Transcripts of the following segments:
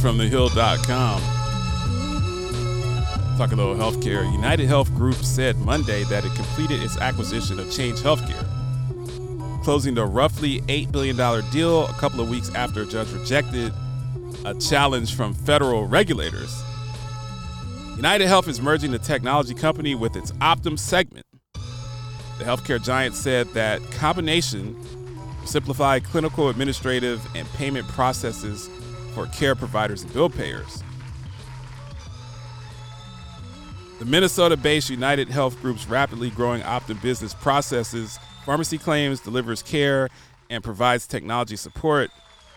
So I'm from thehill.com. Talking a little healthcare. United Health Group said Monday that it completed its acquisition of Change Healthcare, closing the roughly $8 billion deal a couple of weeks after a judge rejected a challenge from federal regulators. United Health is merging the technology company with its Optum segment. The healthcare giant said that combination simplify clinical, administrative, and payment processes for care providers and bill payers. The Minnesota based United Health Group's rapidly growing Optum business processes pharmacy claims, delivers care, and provides technology support.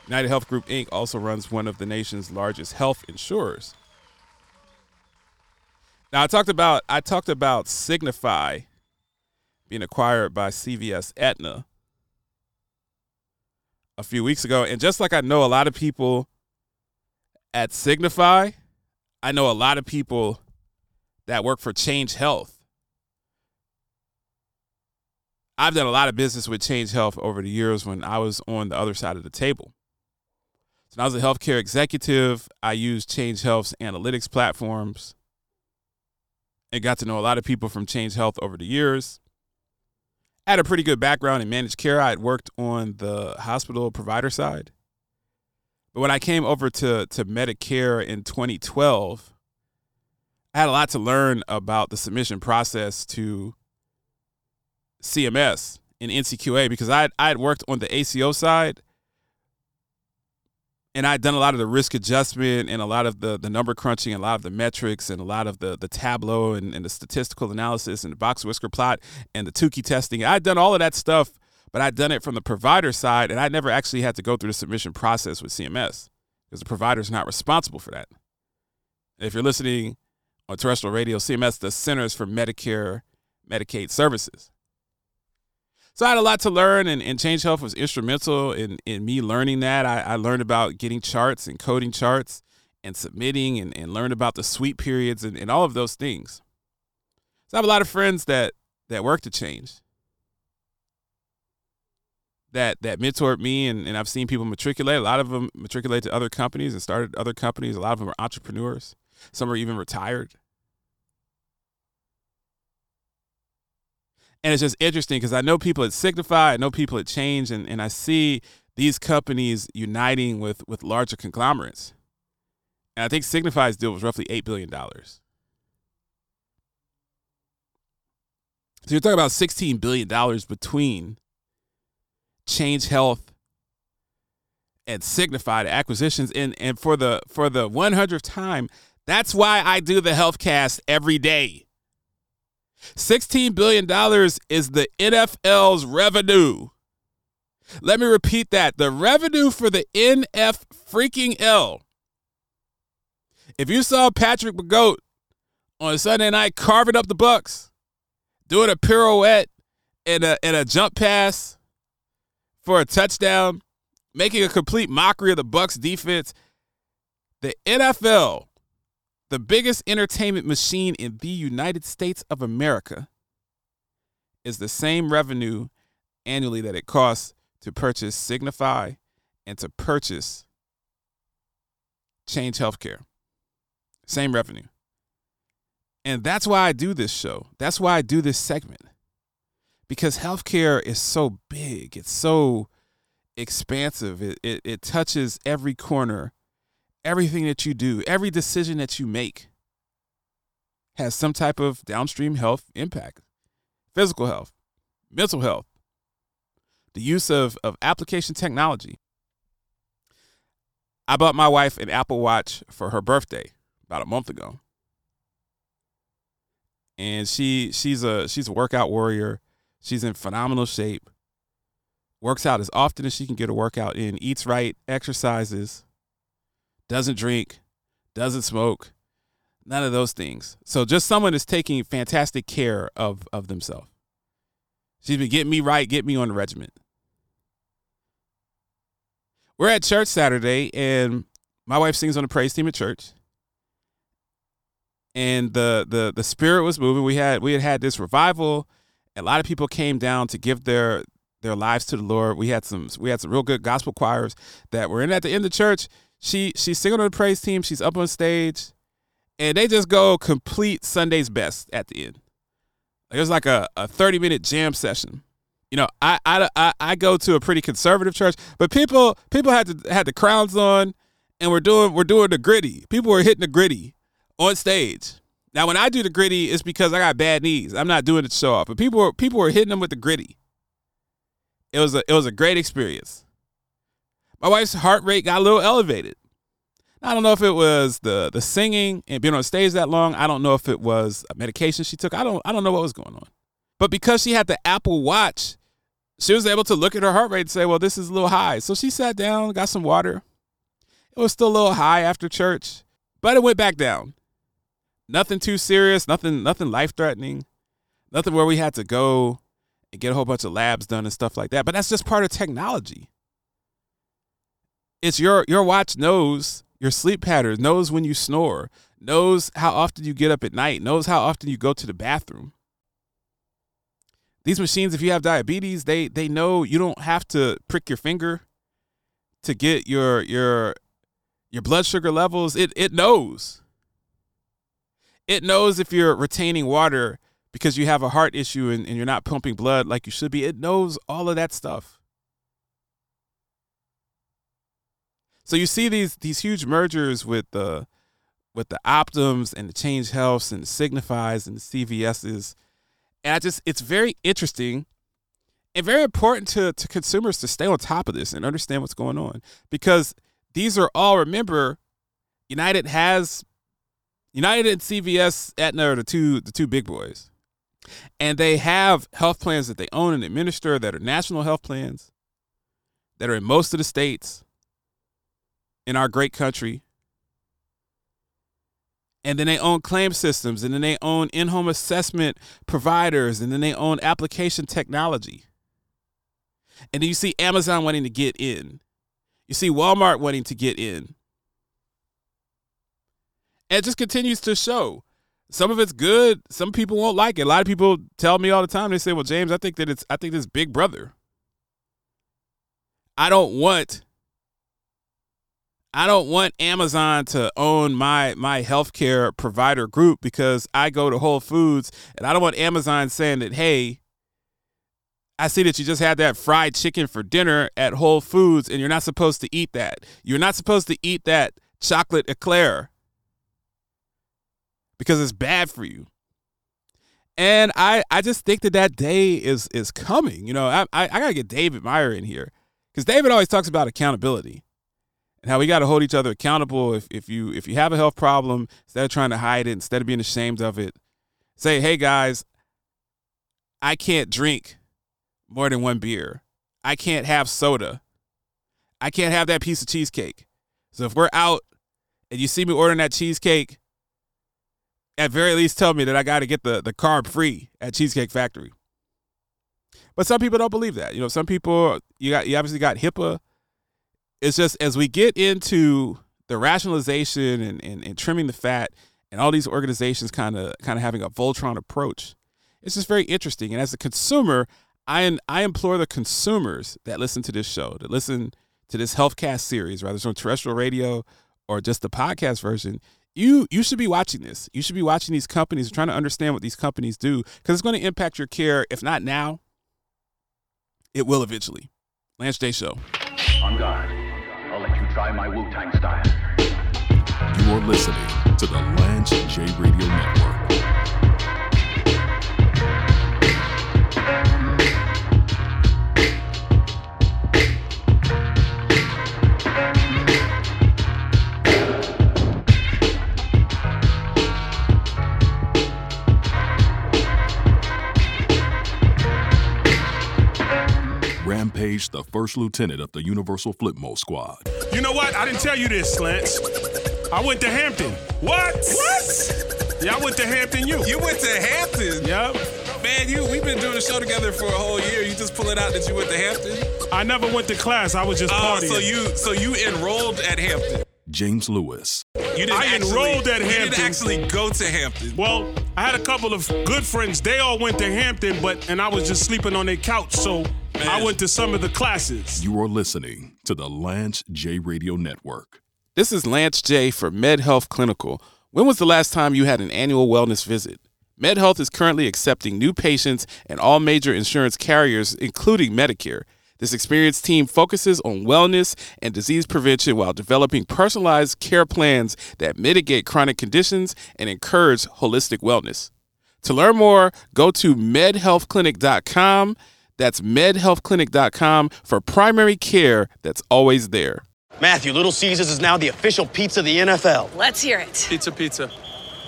United Health Group Inc. also runs one of the nation's largest health insurers. Now I talked about I talked about Signify being acquired by CVS Aetna a few weeks ago, and just like I know a lot of people at Signify, I know a lot of people that work for Change Health. I've done a lot of business with Change Health over the years when I was on the other side of the table. So when I was a healthcare executive, I used Change Health's analytics platforms and got to know a lot of people from Change Health over the years. I had a pretty good background in managed care. I had worked on the hospital provider side. But when I came over to, to Medicare in 2012, I had a lot to learn about the submission process to CMS and NCQA because I I had worked on the ACO side and I'd done a lot of the risk adjustment and a lot of the, the number crunching, and a lot of the metrics and a lot of the, the Tableau and, and the statistical analysis and the box whisker plot and the Tukey testing. I'd done all of that stuff, but I'd done it from the provider side and I never actually had to go through the submission process with CMS because the provider's not responsible for that. If you're listening on terrestrial radio, CMS, the Centers for Medicare, Medicaid Services. So I had a lot to learn, and, and Change Health was instrumental in, in me learning that. I, I learned about getting charts and coding charts and submitting and, and learned about the sweep periods and, and all of those things. So I have a lot of friends that that work to change. That that mentored me and, and I've seen people matriculate. A lot of them matriculate to other companies and started other companies. A lot of them are entrepreneurs. Some are even retired. And it's just interesting because I know people at Signify, I know people at Change, and, and I see these companies uniting with with larger conglomerates. And I think Signify's deal was roughly $8 billion. So you're talking about $16 billion between Change Health and Signify the acquisitions. And and for the for the 100th time, that's why I do the Healthcast every day. $16 billion is the NFL's revenue. Let me repeat that. The revenue for the NF freaking L. If you saw Patrick McGoat on Sunday night carving up the Bucks, doing a pirouette and a, and a jump pass for a touchdown, making a complete mockery of the Bucks defense, the NFL the biggest entertainment machine in the United States of America is the same revenue annually that it costs to purchase Signify and to purchase Change Healthcare. Same revenue. And that's why I do this show. That's why I do this segment. Because healthcare is so big, it's so expansive, it, it, it touches every corner everything that you do, every decision that you make has some type of downstream health impact physical health, mental health, the use of, of application technology. I bought my wife an Apple Watch for her birthday about a month ago. And she she's a she's a workout warrior. She's in phenomenal shape. Works out as often as she can get a workout in, eats right, exercises, doesn't drink, doesn't smoke, none of those things. So just someone is taking fantastic care of of themselves. She's been getting me right, get me on the regiment. We're at church Saturday, and my wife sings on the praise team at church. And the the the spirit was moving. We had we had had this revival. A lot of people came down to give their their lives to the Lord. We had some we had some real good gospel choirs that were in at the end of church. She she's singing on the praise team. She's up on stage, and they just go complete Sunday's best at the end. It was like a, a 30 minute jam session. You know, I, I, I, go to a pretty conservative church, but people people had to had the crowns on, and we're doing we're doing the griddy. People were hitting the griddy on stage. Now, when I do the griddy, it's because I got bad knees. I'm not doing it to show off, but people were people were hitting them with the griddy. It was a it was a great experience. My wife's heart rate got a little elevated. I don't know if it was the the singing and being on stage that long. I don't know if it was a medication she took. I don't I don't know what was going on. But because she had the Apple Watch, she was able to look at her heart rate and say, "Well, this is a little high." So she sat down, got some water. It was still a little high after church, but it went back down. Nothing too serious, nothing nothing life-threatening. Nothing where we had to go and get a whole bunch of labs done and stuff like that. But that's just part of technology. It's your your watch knows your sleep patterns, knows when you snore, knows how often you get up at night, knows how often you go to the bathroom. These machines, if you have diabetes, they they know you don't have to prick your finger to get your your your blood sugar levels. It it knows. It knows if you're retaining water because you have a heart issue and, and you're not pumping blood like you should be. It knows all of that stuff. So you see these these huge mergers with the with the Optums and the Change Healths and the Signifies and the CVSs. And I just it's very interesting and very important to, to consumers to stay on top of this and understand what's going on. Because these are all remember, United has United and CVS Aetna are the two the two big boys. And they have health plans that they own and administer that are national health plans that are in most of the states in our great country. And then they own claim systems, and then they own in home assessment providers, and then they own application technology. And then you see Amazon wanting to get in. You see Walmart wanting to get in. And it just continues to show. Some of it's good. Some people won't like it. A lot of people tell me all the time. They say, "Well, James, I think that it's I think this Big Brother. I don't want I don't want Amazon to own my my healthcare provider group because I go to Whole Foods and I don't want Amazon saying that hey I see that you just had that fried chicken for dinner at Whole Foods and you're not supposed to eat that. You're not supposed to eat that chocolate eclair because it's bad for you. And I, I just think that that day is is coming. You know, I, I, I got to get David Meyer in here because David always talks about accountability and how we got to hold each other accountable. If, if you if you have a health problem, instead of trying to hide it, instead of being ashamed of it, say, hey guys, I can't drink more than one beer. I can't have soda. I can't have that piece of cheesecake. So if we're out and you see me ordering that cheesecake, at very least tell me that I got to get the, the carb free at Cheesecake Factory. But some people don't believe that. You know, some people you got you obviously got HIPAA it's just as we get into the rationalization and, and, and trimming the fat and all these organizations kind of kind of having a Voltron approach, it's just very interesting. And as a consumer, I I implore the consumers that listen to this show, that listen to this HealthCast series, whether it's on terrestrial radio or just the podcast version, you you should be watching this. You should be watching these companies, trying to understand what these companies do, because it's going to impact your care. If not now, it will eventually. Lance J Show. On guard I'll let you try my Wu Tang style. You are listening to the Lance J Radio Network. Rampage, the first lieutenant of the Universal Flipmo Squad. You know what? I didn't tell you this, Lance. I went to Hampton. What? What? Yeah, I went to Hampton U. You went to Hampton? Yep. Man, you we've been doing the show together for a whole year. You just pull it out that you went to Hampton. I never went to class. I was just Oh, partying. so you so you enrolled at Hampton. James Lewis, You didn't I actually, enrolled at You Hampton. didn't actually go to Hampton. well, I had a couple of good friends. They all went to Hampton, but and I was just sleeping on their couch. So I went to some of the classes. you are listening to the Lance J Radio Network. This is Lance J for MedHealth Clinical. When was the last time you had an annual wellness visit? MedHealth is currently accepting new patients and all major insurance carriers, including Medicare. This experienced team focuses on wellness and disease prevention while developing personalized care plans that mitigate chronic conditions and encourage holistic wellness. To learn more, go to medhealthclinic.com. That's medhealthclinic.com for primary care that's always there. Matthew, Little Caesars is now the official pizza of the NFL. Let's hear it. Pizza, pizza.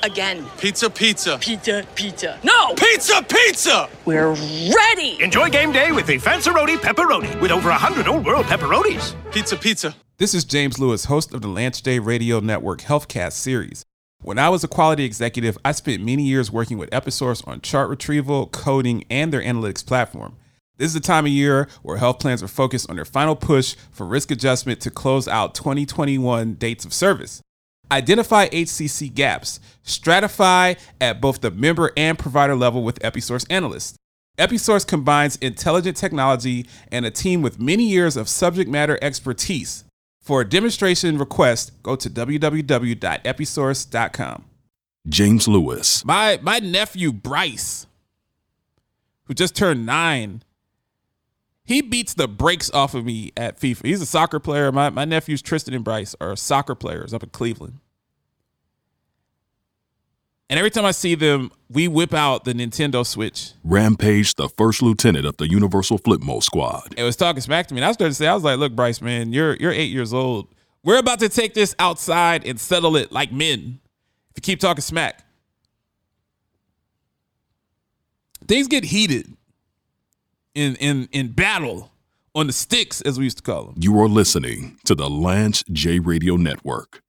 Again. Pizza, pizza. Pizza, pizza. No! Pizza, pizza! We're ready! Enjoy game day with the Fanceroni Pepperoni with over 100 old world pepperonis. Pizza, pizza. This is James Lewis, host of the Lance J Radio Network Healthcast series. When I was a quality executive, I spent many years working with Episource on chart retrieval, coding, and their analytics platform. This is the time of year where health plans are focused on their final push for risk adjustment to close out 2021 dates of service. Identify HCC gaps, stratify at both the member and provider level with Episource analysts. Episource combines intelligent technology and a team with many years of subject matter expertise. For a demonstration request, go to www.episource.com. James Lewis, My my nephew Bryce, who just turned nine, he beats the brakes off of me at FIFA. He's a soccer player. My my nephews Tristan and Bryce are soccer players up in Cleveland. And every time I see them, we whip out the Nintendo Switch. Rampage, the first lieutenant of the Universal Flipmo Squad. It was talking smack to me. And I started to say, I was like, look, Bryce, man, you're you're eight years old. We're about to take this outside and settle it like men. If you keep talking smack. Things get heated in in in battle on the sticks, as we used to call them. You are listening to the Lance J Radio Network.